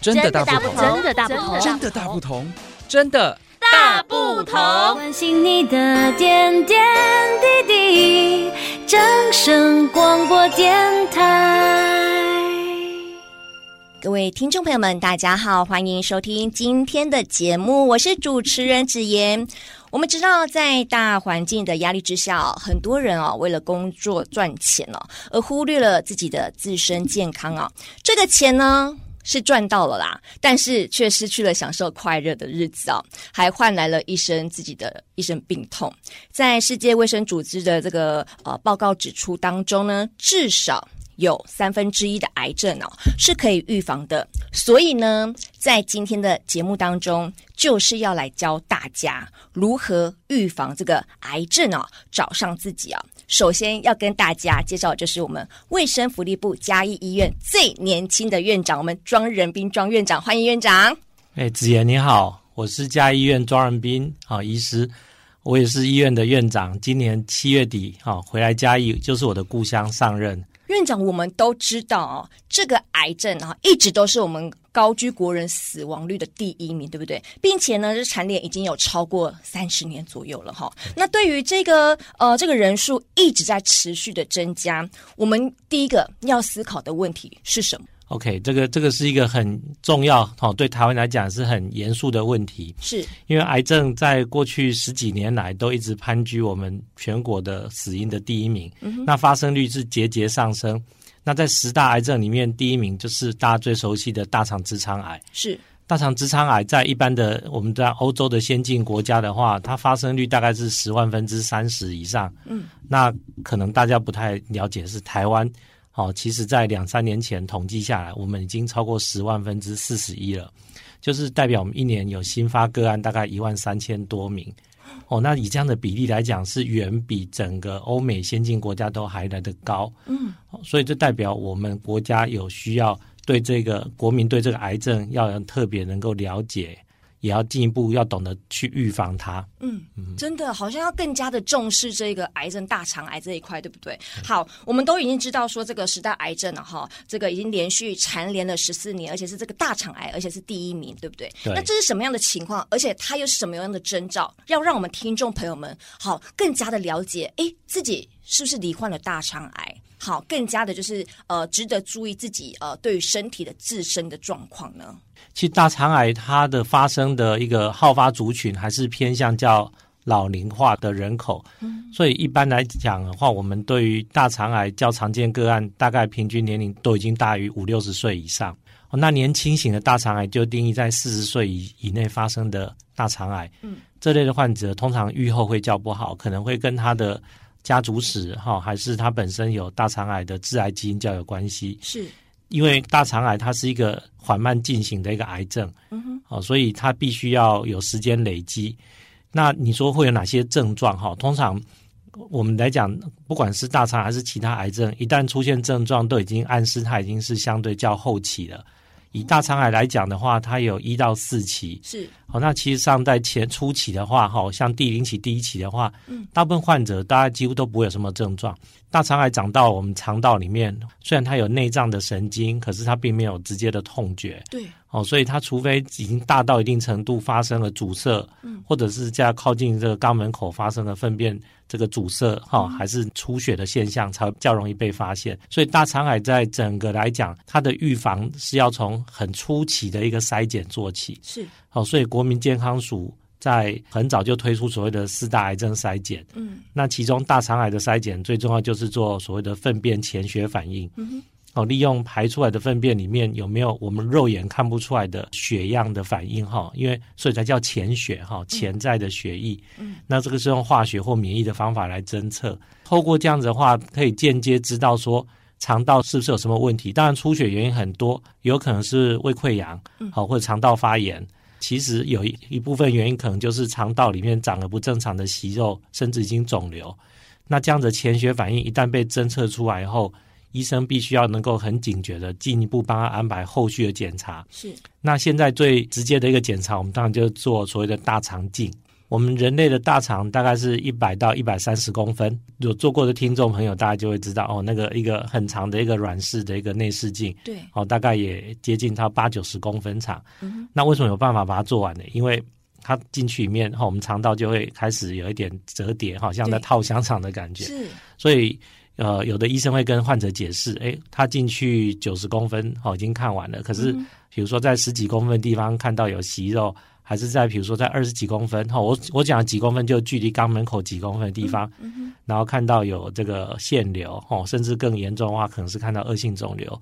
真的大不同，真的大不同，真的大不同，真的大不同。关心你的点点滴滴，掌声广播电台。各位听众朋友们，大家好，欢迎收听今天的节目，我是主持人子妍。我们知道，在大环境的压力之下，很多人啊，为了工作赚钱哦，而忽略了自己的自身健康啊。这个钱呢，是赚到了啦，但是却失去了享受快乐的日子啊，还换来了一身自己的一身病痛。在世界卫生组织的这个呃报告指出当中呢，至少。有三分之一的癌症哦，是可以预防的。所以呢，在今天的节目当中，就是要来教大家如何预防这个癌症哦，找上自己啊。首先要跟大家介绍，就是我们卫生福利部嘉义医院最年轻的院长，我们庄仁斌庄院长，欢迎院长。哎，子妍你好，我是嘉义医院庄仁斌啊医师，我也是医院的院长。今年七月底哈回来嘉义，就是我的故乡上任。院长，我们都知道哦，这个癌症啊，一直都是我们高居国人死亡率的第一名，对不对？并且呢，这蝉联已经有超过三十年左右了哈。那对于这个呃，这个人数一直在持续的增加，我们第一个要思考的问题是什么？OK，这个这个是一个很重要哦，对台湾来讲是很严肃的问题。是因为癌症在过去十几年来都一直攀居我们全国的死因的第一名，嗯、那发生率是节节上升。那在十大癌症里面，第一名就是大家最熟悉的大肠直肠癌。是大肠直肠癌在一般的我们在欧洲的先进国家的话，它发生率大概是十万分之三十以上。嗯，那可能大家不太了解是台湾。哦，其实，在两三年前统计下来，我们已经超过十万分之四十一了，就是代表我们一年有新发个案大概一万三千多名。哦，那以这样的比例来讲，是远比整个欧美先进国家都还来得高。嗯，所以这代表我们国家有需要对这个国民对这个癌症要特别能够了解。也要进一步要懂得去预防它。嗯，真的好像要更加的重视这个癌症大肠癌这一块，对不对？好，我们都已经知道说这个十大癌症了哈，这个已经连续蝉联了十四年，而且是这个大肠癌，而且是第一名，对不对？对。那这是什么样的情况？而且它又是什么样的征兆？要让我们听众朋友们好更加的了解，哎，自己是不是罹患了大肠癌？好，更加的就是呃，值得注意自己呃，对于身体的自身的状况呢。其实大肠癌它的发生的一个好发族群还是偏向较老龄化的人口，嗯，所以一般来讲的话，我们对于大肠癌较常见个案，大概平均年龄都已经大于五六十岁以上。那年轻型的大肠癌就定义在四十岁以以内发生的大肠癌，嗯，这类的患者通常预后会较不好，可能会跟他的。家族史哈，还是他本身有大肠癌的致癌基因较有关系。是，因为大肠癌它是一个缓慢进行的一个癌症，嗯哼，哦，所以它必须要有时间累积。那你说会有哪些症状？哈，通常我们来讲，不管是大肠还是其他癌症，一旦出现症状，都已经暗示它已经是相对较后期了。以大肠癌来讲的话，它有一到四期，是好。那其实上在前初期的话，哈，像第零期、第一期的话，嗯，大部分患者大家几乎都不会有什么症状。大肠癌长到我们肠道里面，虽然它有内脏的神经，可是它并没有直接的痛觉，对，哦，所以它除非已经大到一定程度发生了阻塞，嗯，或者是在靠近这个肛门口发生了粪便。这个阻塞哈，还是出血的现象，才较容易被发现。所以大肠癌在整个来讲，它的预防是要从很初期的一个筛检做起。是，好，所以国民健康署在很早就推出所谓的四大癌症筛检。嗯，那其中大肠癌的筛检最重要就是做所谓的粪便潜血反应。嗯哼。哦，利用排出来的粪便里面有没有我们肉眼看不出来的血样的反应哈？因为所以才叫潜血哈，潜在的血液。嗯，那这个是用化学或免疫的方法来侦测。透过这样子的话，可以间接知道说肠道是不是有什么问题。当然，出血原因很多，有可能是胃溃疡，好或者肠道发炎。其实有一一部分原因可能就是肠道里面长了不正常的息肉，甚至已经肿瘤。那这样子潜血反应一旦被侦测出来以后，医生必须要能够很警觉的进一步帮他安排后续的检查。是，那现在最直接的一个检查，我们当然就是做所谓的大肠镜。我们人类的大肠大概是一百到一百三十公分，有做过的听众朋友，大家就会知道哦，那个一个很长的一个软式的一个内视镜，对，哦，大概也接近它八九十公分长。嗯，那为什么有办法把它做完呢？因为它进去里面，哈、哦，我们肠道就会开始有一点折叠，好像在套香肠的感觉。是，所以呃，有的医生会跟患者解释，哎，他进去九十公分，哦，已经看完了，可是比如说在十几公分的地方看到有息肉。还是在比如说在二十几公分哈，我我讲几公分就距离肛门口几公分的地方，嗯嗯、然后看到有这个腺瘤哦，甚至更严重的话，可能是看到恶性肿瘤。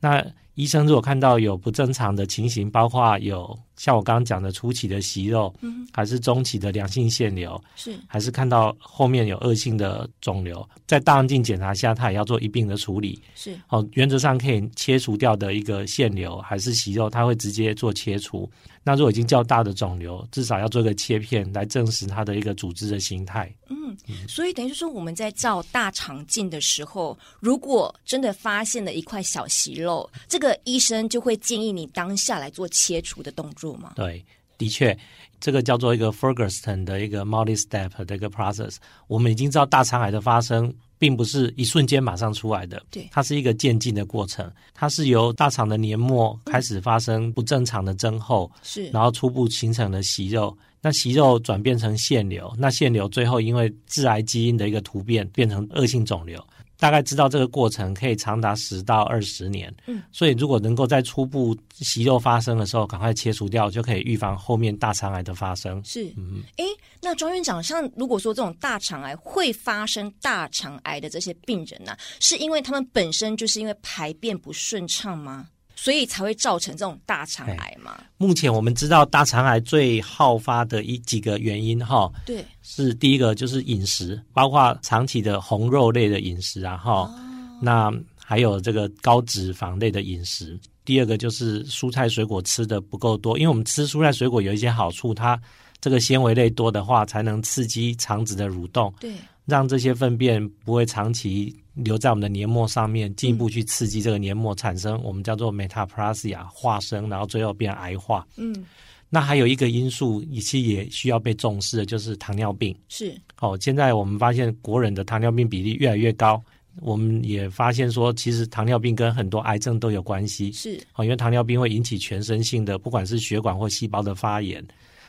那医生如果看到有不正常的情形，包括有像我刚刚讲的初期的息肉，嗯，还是中期的良性腺瘤，是，还是看到后面有恶性的肿瘤，在大肠镜检查下，他也要做一并的处理，是，哦，原则上可以切除掉的一个腺瘤还是息肉，他会直接做切除。那如果已经较大的肿瘤，至少要做一个切片来证实它的一个组织的形态。嗯，所以等于说我们在照大肠镜的时候，如果真的发现了一块小息肉，这个医生就会建议你当下来做切除的动作吗？对，的确，这个叫做一个 Ferguson 的一个 multi-step 的一个 process。我们已经知道大肠癌的发生。并不是一瞬间马上出来的，对，它是一个渐进的过程。它是由大肠的黏膜开始发生不正常的增厚，是，然后初步形成了息肉，那息肉转变成腺瘤，那腺瘤最后因为致癌基因的一个突变，变成恶性肿瘤。大概知道这个过程可以长达十到二十年，嗯，所以如果能够在初步息肉发生的时候赶快切除掉，就可以预防后面大肠癌的发生。是，嗯，哎，那庄院长，像如果说这种大肠癌会发生大肠癌的这些病人呢、啊，是因为他们本身就是因为排便不顺畅吗？所以才会造成这种大肠癌嘛？目前我们知道大肠癌最好发的一几个原因哈，对，是第一个就是饮食，包括长期的红肉类的饮食啊哈，哦、那还有这个高脂肪类的饮食。第二个就是蔬菜水果吃的不够多，因为我们吃蔬菜水果有一些好处，它这个纤维类多的话，才能刺激肠子的蠕动，对，让这些粪便不会长期。留在我们的黏膜上面，进一步去刺激这个黏膜，产生我们叫做 metaplasia 化生，然后最后变癌化。嗯，那还有一个因素，其实也需要被重视的，就是糖尿病。是，哦，现在我们发现国人的糖尿病比例越来越高，我们也发现说，其实糖尿病跟很多癌症都有关系。是，哦，因为糖尿病会引起全身性的，不管是血管或细胞的发炎。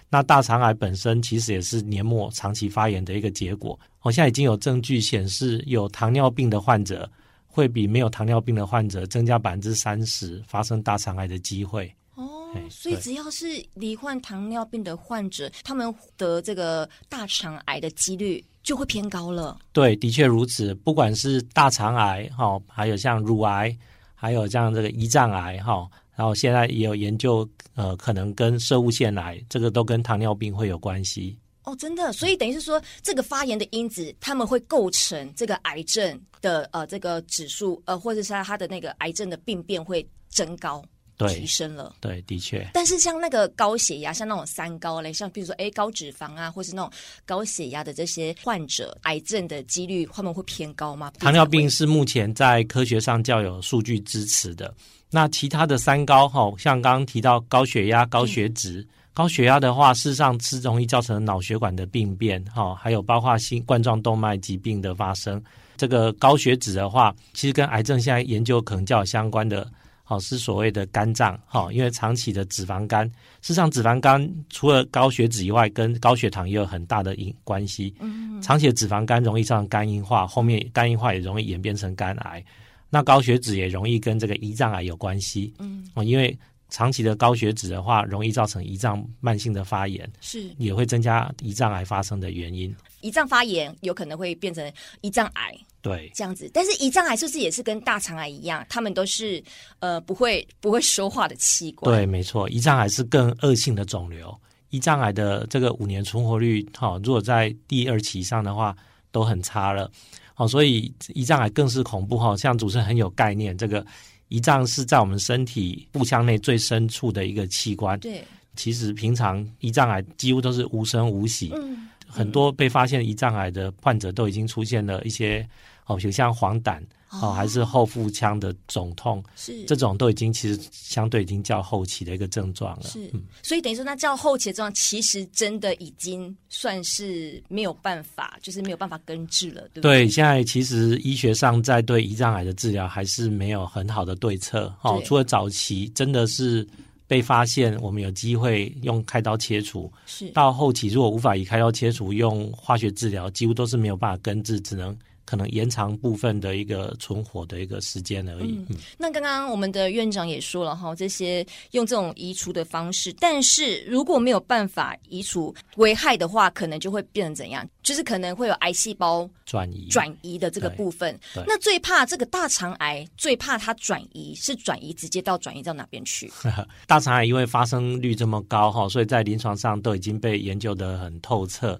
那大肠癌本身其实也是黏膜长期发炎的一个结果。我现在已经有证据显示，有糖尿病的患者会比没有糖尿病的患者增加百分之三十发生大肠癌的机会。哦，所以只要是罹患糖尿病的患者，他们得这个大肠癌的几率就会偏高了。对，的确如此。不管是大肠癌哈，还有像乳癌，还有像这个胰脏癌哈。然后现在也有研究，呃，可能跟射物腺癌这个都跟糖尿病会有关系。哦，真的，所以等于是说，这个发炎的因子，他们会构成这个癌症的呃这个指数，呃，或者是它的那个癌症的病变会增高。对，提升了，对，的确。但是像那个高血压，像那种三高嘞，像比如说哎高脂肪啊，或是那种高血压的这些患者，癌症的几率他们会偏高吗？糖尿病是目前在科学上较有数据支持的。那其他的三高哈，像刚刚提到高血压、高血脂，嗯、高血压的话，事实上是容易造成脑血管的病变哈，还有包括心冠状动脉疾病的发生。这个高血脂的话，其实跟癌症现在研究可能较有相关的。好，是所谓的肝脏，哈，因为长期的脂肪肝，事实上脂肪肝除了高血脂以外，跟高血糖也有很大的因关系。嗯，长期的脂肪肝容易造成肝硬化，后面肝硬化也容易演变成肝癌。那高血脂也容易跟这个胰脏癌有关系。嗯，因为长期的高血脂的话，容易造成胰脏慢性的发炎，是也会增加胰脏癌发生的原因。胰脏发炎有可能会变成胰脏癌。对，这样子，但是胰脏癌是不是也是跟大肠癌一样？他们都是呃不会不会说话的器官。对，没错，胰脏癌是更恶性的肿瘤。胰脏癌的这个五年存活率，哈、哦，如果在第二期以上的话，都很差了。好、哦，所以胰脏癌更是恐怖哈、哦。像主持人很有概念，这个胰脏是在我们身体腹腔内最深处的一个器官。对，其实平常胰脏癌几乎都是无声无息。嗯。很多被发现胰脏癌的患者都已经出现了一些哦，比如像黄疸。哦，还是后腹腔的肿痛，是这种都已经其实相对已经较后期的一个症状了。是，嗯、所以等于说，那较后期的症状，其实真的已经算是没有办法，就是没有办法根治了，对不对？对，现在其实医学上在对胰脏癌的治疗还是没有很好的对策。哦，除了早期真的是被发现，我们有机会用开刀切除，是到后期如果无法以开刀切除，用化学治疗，几乎都是没有办法根治，只能。可能延长部分的一个存活的一个时间而已。嗯，那刚刚我们的院长也说了哈，这些用这种移除的方式，但是如果没有办法移除危害的话，可能就会变成怎样？就是可能会有癌细胞转移转移的这个部分。那最怕这个大肠癌，最怕它转移是转移直接到转移到哪边去？大肠癌因为发生率这么高哈，所以在临床上都已经被研究的很透彻。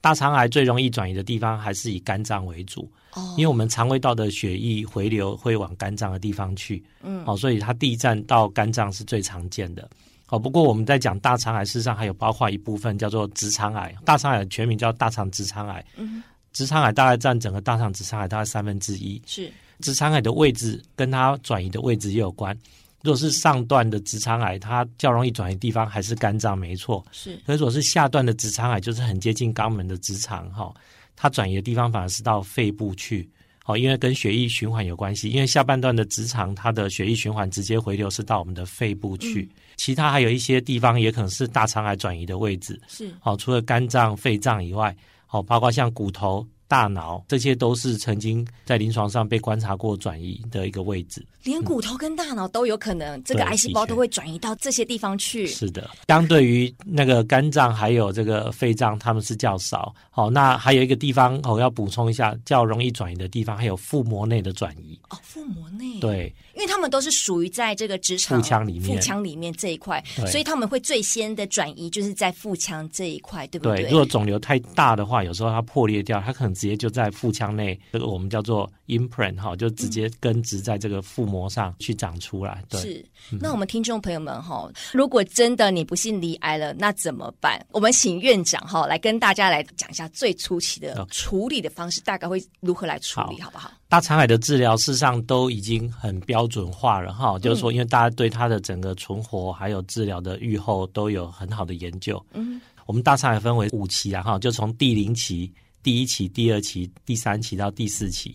大肠癌最容易转移的地方还是以肝脏为主，哦，因为我们肠胃道的血液回流会往肝脏的地方去，嗯，哦，所以它第一站到肝脏是最常见的，哦，不过我们在讲大肠癌，事实上还有包括一部分叫做直肠癌，大肠癌的全名叫大肠直肠癌，嗯，直肠癌大概占整个大肠直肠癌大概三分之一，是。直肠癌的位置跟它转移的位置也有关。如果是上段的直肠癌，它较容易转移地方还是肝脏，没错。是，可是如果是下段的直肠癌，就是很接近肛门的直肠，哈，它转移的地方反而是到肺部去，哦，因为跟血液循环有关系。因为下半段的直肠，它的血液循环直接回流是到我们的肺部去。嗯、其他还有一些地方也可能是大肠癌转移的位置。是，哦，除了肝脏、肺脏以外，哦，包括像骨头。大脑，这些都是曾经在临床上被观察过转移的一个位置，连骨头跟大脑都有可能，嗯、这个癌细胞都会转移到这些地方去。是的，相对于那个肝脏还有这个肺脏，他们是较少。好，那还有一个地方我要补充一下，较容易转移的地方还有腹膜内的转移。哦，腹膜内。对，因为他们都是属于在这个直肠腹腔里面，腹腔里面这一块，所以他们会最先的转移就是在腹腔这一块，对不对？对，如果肿瘤太大的话，有时候它破裂掉，它可能直接就在腹腔。内这个我们叫做 imprint 哈，就直接根植在这个腹膜上去长出来。对，是。那我们听众朋友们哈，如果真的你不幸离癌了，那怎么办？我们请院长哈来跟大家来讲一下最初期的处理的方式，大概会如何来处理，好不好？大肠癌的治疗事实上都已经很标准化了哈，就是说，因为大家对它的整个存活还有治疗的预后都有很好的研究。嗯，我们大肠癌分为五期啊哈，就从第零期。第一期、第二期、第三期到第四期，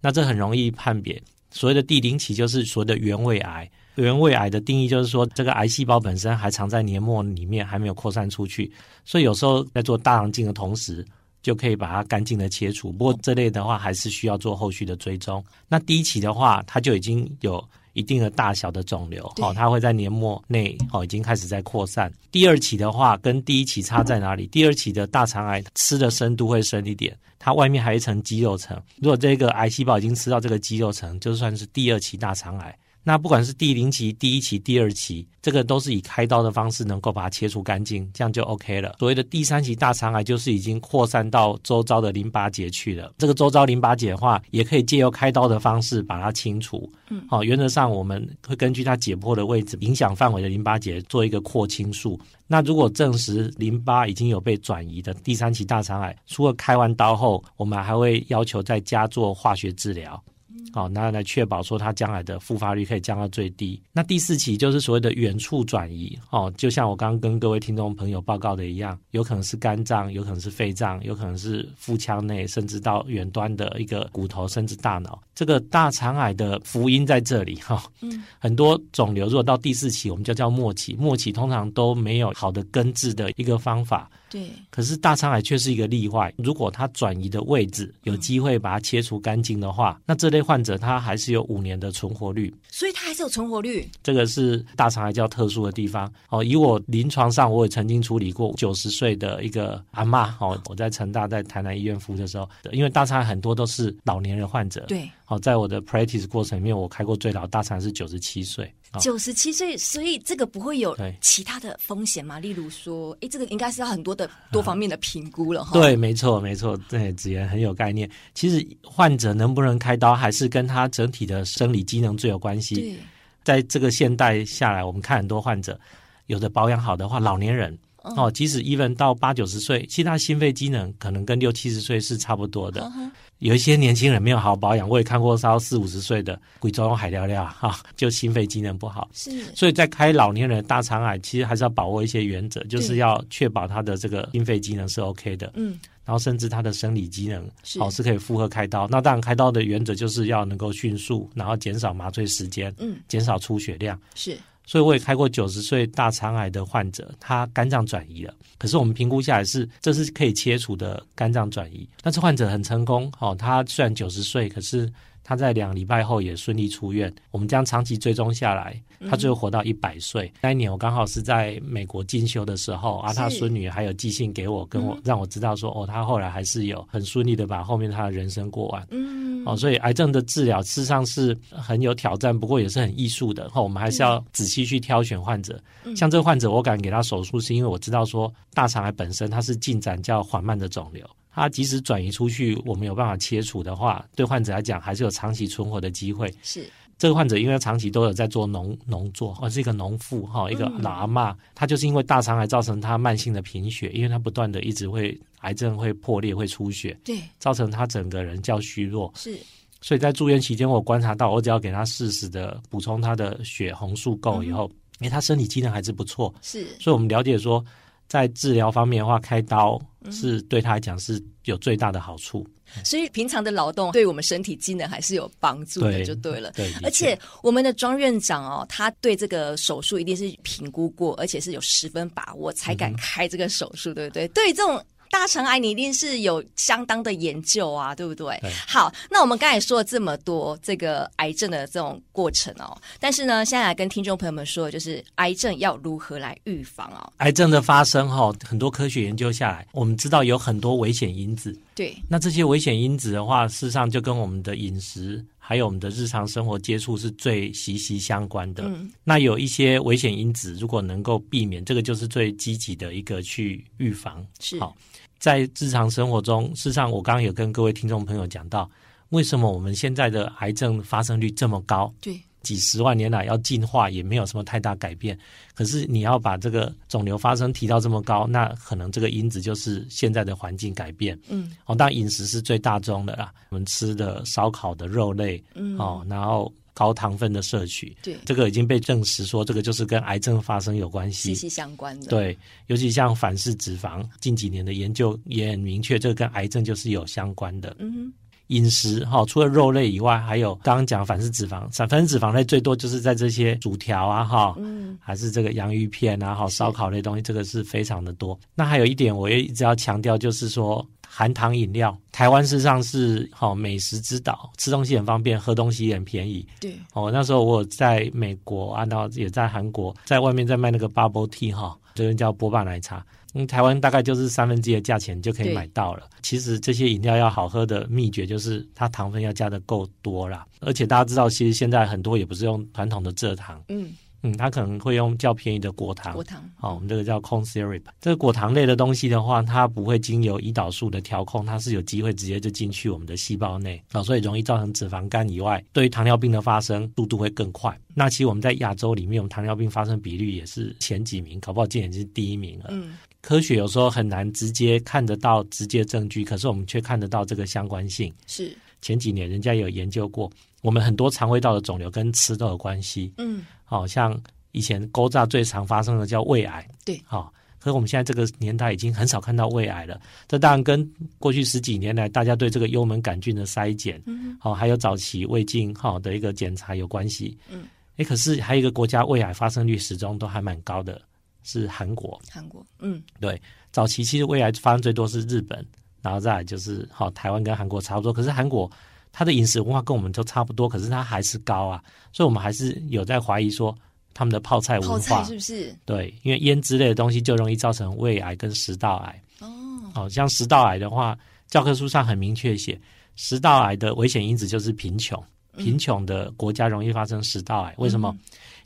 那这很容易判别。所谓的第零期就是所谓的原位癌。原位癌的定义就是说，这个癌细胞本身还藏在黏膜里面，还没有扩散出去，所以有时候在做大肠镜的同时，就可以把它干净的切除。不过这类的话，还是需要做后续的追踪。那第一期的话，它就已经有。一定的大小的肿瘤，哦，它会在黏膜内，哦，已经开始在扩散。第二期的话，跟第一期差在哪里？第二期的大肠癌吃的深度会深一点，它外面还有一层肌肉层。如果这个癌细胞已经吃到这个肌肉层，就算是第二期大肠癌。那不管是第零期、第一期、第二期，这个都是以开刀的方式能够把它切除干净，这样就 OK 了。所谓的第三期大肠癌，就是已经扩散到周遭的淋巴结去了。这个周遭淋巴结的话，也可以借由开刀的方式把它清除。嗯，好，原则上我们会根据它解剖的位置、影响范围的淋巴结做一个扩清术。那如果证实淋巴已经有被转移的第三期大肠癌，除了开完刀后，我们还会要求再加做化学治疗。好，那来确保说它将来的复发率可以降到最低。那第四期就是所谓的远处转移，哦，就像我刚刚跟各位听众朋友报告的一样，有可能是肝脏，有可能是肺脏，有可能是腹腔内，甚至到远端的一个骨头，甚至大脑。这个大肠癌的福音在这里哈，嗯，很多肿瘤如果到第四期，我们就叫末期，末期通常都没有好的根治的一个方法。对，可是大肠癌却是一个例外。如果它转移的位置有机会把它切除干净的话，嗯、那这类患者他还是有五年的存活率。所以它还是有存活率。这个是大肠癌较特殊的地方哦。以我临床上，我也曾经处理过九十岁的一个阿妈哦。我在成大在台南医院服务的时候，因为大肠癌很多都是老年人患者。对，好，在我的 practice 过程里面，我开过最老大肠是九十七岁。九十七岁，所以这个不会有其他的风险吗？例如说，哎，这个应该是要很多的多方面的评估了哈。对，没错，没错，对，子妍很有概念。其实患者能不能开刀，还是跟他整体的生理机能最有关系。对，在这个现代下来，我们看很多患者，有的保养好的话，老年人哦，即使 even 到八九十岁，其实他心肺机能可能跟六七十岁是差不多的。嗯有一些年轻人没有好好保养，我也看过烧四五十岁的贵州海聊聊 哈，就心肺机能不好。是，所以在开老年人的大肠癌，其实还是要把握一些原则，就是要确保他的这个心肺机能是 OK 的。嗯，然后甚至他的生理机能好是，是可以负荷开刀。那当然开刀的原则就是要能够迅速，然后减少麻醉时间，嗯，减少出血量。是。所以我也开过九十岁大肠癌的患者，他肝脏转移了，可是我们评估下来是这是可以切除的肝脏转移，但是患者很成功，哦，他虽然九十岁，可是。他在两个礼拜后也顺利出院。我们将长期追踪下来，他最后活到一百岁。嗯、那一年我刚好是在美国进修的时候，啊，他孙女还有寄信给我，跟我、嗯、让我知道说，哦，他后来还是有很顺利的把后面他的人生过完。嗯，哦，所以癌症的治疗事实上是很有挑战，不过也是很艺术的。哈，我们还是要仔细去挑选患者。嗯、像这个患者，我敢给他手术，是因为我知道说大肠癌本身它是进展较缓慢的肿瘤。它即使转移出去，我们有办法切除的话，对患者来讲还是有长期存活的机会。是这个患者，因为他长期都有在做农农作，或是一个农妇哈，一个老阿嬷，他就是因为大肠癌造成她慢性的贫血，因为她不断的一直会癌症会破裂会出血，对，造成她整个人较虚弱。是，所以在住院期间，我观察到，我只要给他适时的补充他的血红素够以后，哎、嗯，他身体机能还是不错。是，所以我们了解说。在治疗方面的话，开刀是对他来讲是有最大的好处。嗯、所以平常的劳动对我们身体机能还是有帮助的，就对了。对，而且我们的庄院长哦，他对这个手术一定是评估过，而且是有十分把握才敢开这个手术，嗯、对不对？对于这种。大肠癌你一定是有相当的研究啊，对不对？对。好，那我们刚才说了这么多这个癌症的这种过程哦，但是呢，现在来跟听众朋友们说，就是癌症要如何来预防哦？癌症的发生哈，很多科学研究下来，我们知道有很多危险因子。对。那这些危险因子的话，事实上就跟我们的饮食还有我们的日常生活接触是最息息相关的。嗯。那有一些危险因子，如果能够避免，这个就是最积极的一个去预防。是。好。在日常生活中，事实上，我刚刚有跟各位听众朋友讲到，为什么我们现在的癌症发生率这么高？对，几十万年来要进化也没有什么太大改变。可是你要把这个肿瘤发生提到这么高，那可能这个因子就是现在的环境改变。嗯，哦，当然饮食是最大宗的啦，我们吃的烧烤的肉类，嗯，哦，然后。高糖分的摄取，对，这个已经被证实说，这个就是跟癌症发生有关系，息息相关的。对，尤其像反式脂肪，近几年的研究也很明确，这个跟癌症就是有相关的。嗯哼，饮食哈，除了肉类以外，还有刚刚讲反式脂肪，反式脂肪类最多就是在这些薯条啊，哈，嗯，还是这个洋芋片啊，哈，烧烤类东西，这个是非常的多。那还有一点，我也一直要强调，就是说。含糖饮料，台湾事实上是好美食之岛，吃东西很方便，喝东西也很便宜。对，哦，那时候我在美国，按照也在韩国，在外面在卖那个 bubble tea 哈，这个叫波霸奶茶。嗯，台湾大概就是三分之一的价钱就可以买到了。其实这些饮料要好喝的秘诀就是它糖分要加的够多啦，而且大家知道，其实现在很多也不是用传统的蔗糖。嗯。嗯，它可能会用较便宜的果糖，果糖，好、哦，我们这个叫 corn syrup。这个果糖类的东西的话，它不会经由胰岛素的调控，它是有机会直接就进去我们的细胞内，啊、哦，所以容易造成脂肪肝以外，对于糖尿病的发生速度会更快。那其实我们在亚洲里面，我们糖尿病发生比率也是前几名，搞不好今年是第一名了。嗯，科学有时候很难直接看得到直接证据，可是我们却看得到这个相关性。是前几年人家有研究过，我们很多肠胃道的肿瘤跟吃都有关系。嗯，好、哦、像。以前勾炸最常发生的叫胃癌，对，好、哦，可是我们现在这个年代已经很少看到胃癌了。这当然跟过去十几年来大家对这个幽门杆菌的筛检，嗯，好、哦，还有早期胃镜好的一个检查有关系。嗯，哎，可是还有一个国家胃癌发生率始终都还蛮高的，是韩国。韩国，嗯，对，早期其实胃癌发生最多是日本，然后再来就是好、哦、台湾跟韩国差不多，可是韩国它的饮食文化跟我们都差不多，可是他还是高啊，所以我们还是有在怀疑说。他们的泡菜文化，泡菜是不是？对，因为腌制类的东西就容易造成胃癌跟食道癌。哦，哦，像食道癌的话，教科书上很明确写，食道癌的危险因子就是贫穷，贫穷的国家容易发生食道癌。嗯、为什么？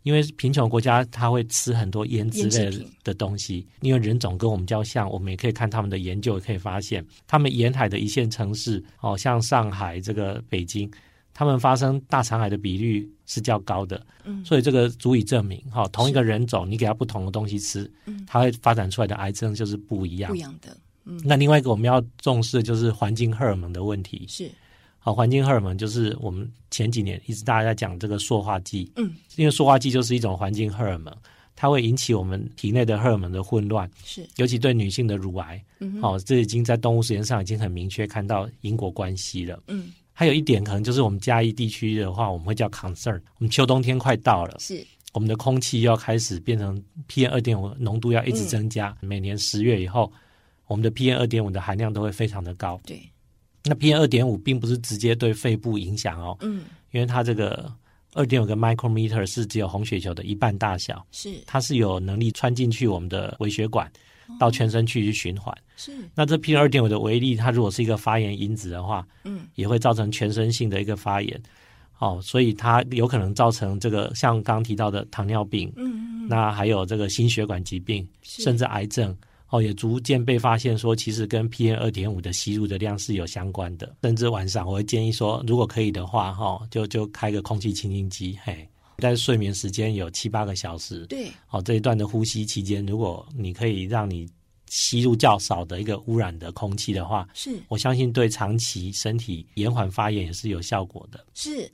因为贫穷国家他会吃很多腌制类的东西，因为人种跟我们较像，我们也可以看他们的研究，也可以发现，他们沿海的一线城市，哦，像上海、这个北京。他们发生大肠癌的比率是较高的。嗯，所以这个足以证明，哈，同一个人种，你给他不同的东西吃，嗯，他会发展出来的癌症就是不一样。不一样的。嗯，那另外一个我们要重视的就是环境荷尔蒙的问题。是。好，环境荷尔蒙就是我们前几年一直大家在讲这个塑化剂，嗯，因为塑化剂就是一种环境荷尔蒙，它会引起我们体内的荷尔蒙的混乱，是，尤其对女性的乳癌，嗯，好，这已经在动物实验上已经很明确看到因果关系了，嗯，还有一点可能就是我们嘉义地区的话，我们会叫 concern，我们秋冬天快到了，是，我们的空气要开始变成 PM 二点五浓度要一直增加，嗯，每年十月以后，我们的 PM 二点五的含量都会非常的高，对。那 PM 二点五并不是直接对肺部影响哦，嗯，因为它这个二点五个 micrometer 是只有红血球的一半大小，是。它是有能力穿进去我们的微血管，到全身去去循环。是。那这 PM 二点五的微粒，它如果是一个发炎因子的话，嗯，也会造成全身性的一个发炎，哦，所以它有可能造成这个像刚刚提到的糖尿病，嗯嗯，那还有这个心血管疾病，甚至癌症。哦，也逐渐被发现说，其实跟 PM 二点五的吸入的量是有相关的。甚至晚上，我会建议说，如果可以的话，哈，就就开个空气清新机，嘿，在睡眠时间有七八个小时，对，哦，这一段的呼吸期间，如果你可以让你。吸入较少的一个污染的空气的话，是我相信对长期身体延缓发炎也是有效果的。是，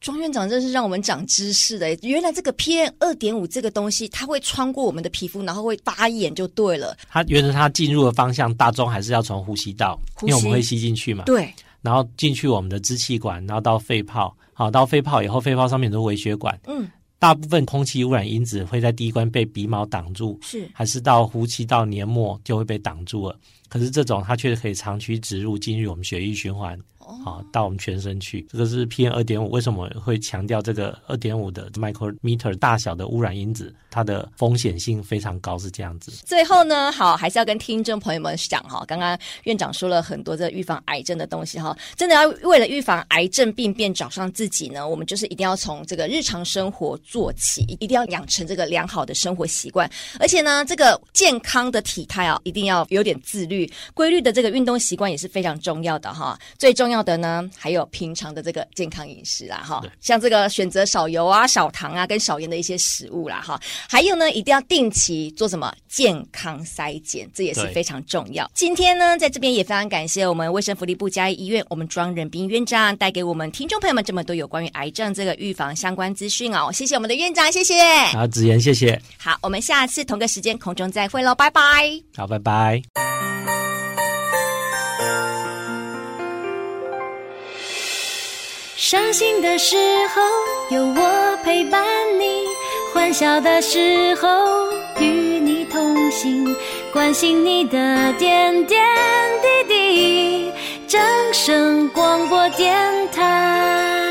庄院长真是让我们长知识的。原来这个 PM 二点五这个东西，它会穿过我们的皮肤，然后会发炎，就对了。它原来它进入的方向，大宗还是要从呼吸道，因为我们会吸进去嘛。对，然后进去我们的支气管，然后到肺泡，好，到肺泡以后，肺泡上面很多微血管。嗯。大部分空气污染因子会在第一关被鼻毛挡住，是还是到呼吸道黏膜就会被挡住了。可是这种它却可以长驱直入，进入我们血液循环。好，到我们全身去，这个是 PM 二点五。为什么会强调这个二点五的 micrometer 大小的污染因子？它的风险性非常高，是这样子。最后呢，好，还是要跟听众朋友们讲哈，刚刚院长说了很多这预防癌症的东西哈，真的要为了预防癌症病变找上自己呢，我们就是一定要从这个日常生活做起，一定要养成这个良好的生活习惯，而且呢，这个健康的体态啊，一定要有点自律，规律的这个运动习惯也是非常重要的哈。最重要。的呢，还有平常的这个健康饮食啦，哈，像这个选择少油啊、少糖啊、跟少盐的一些食物啦，哈，还有呢，一定要定期做什么健康筛检，这也是非常重要。今天呢，在这边也非常感谢我们卫生福利部嘉义医院我们庄仁斌院长带给我们听众朋友们这么多有关于癌症这个预防相关资讯哦，谢谢谢我们的院长，谢谢。好，子妍，谢谢。好，我们下次同个时间空中再会喽，拜拜。好，拜拜。伤心的时候有我陪伴你，欢笑的时候与你同行，关心你的点点滴滴。正声广播电台。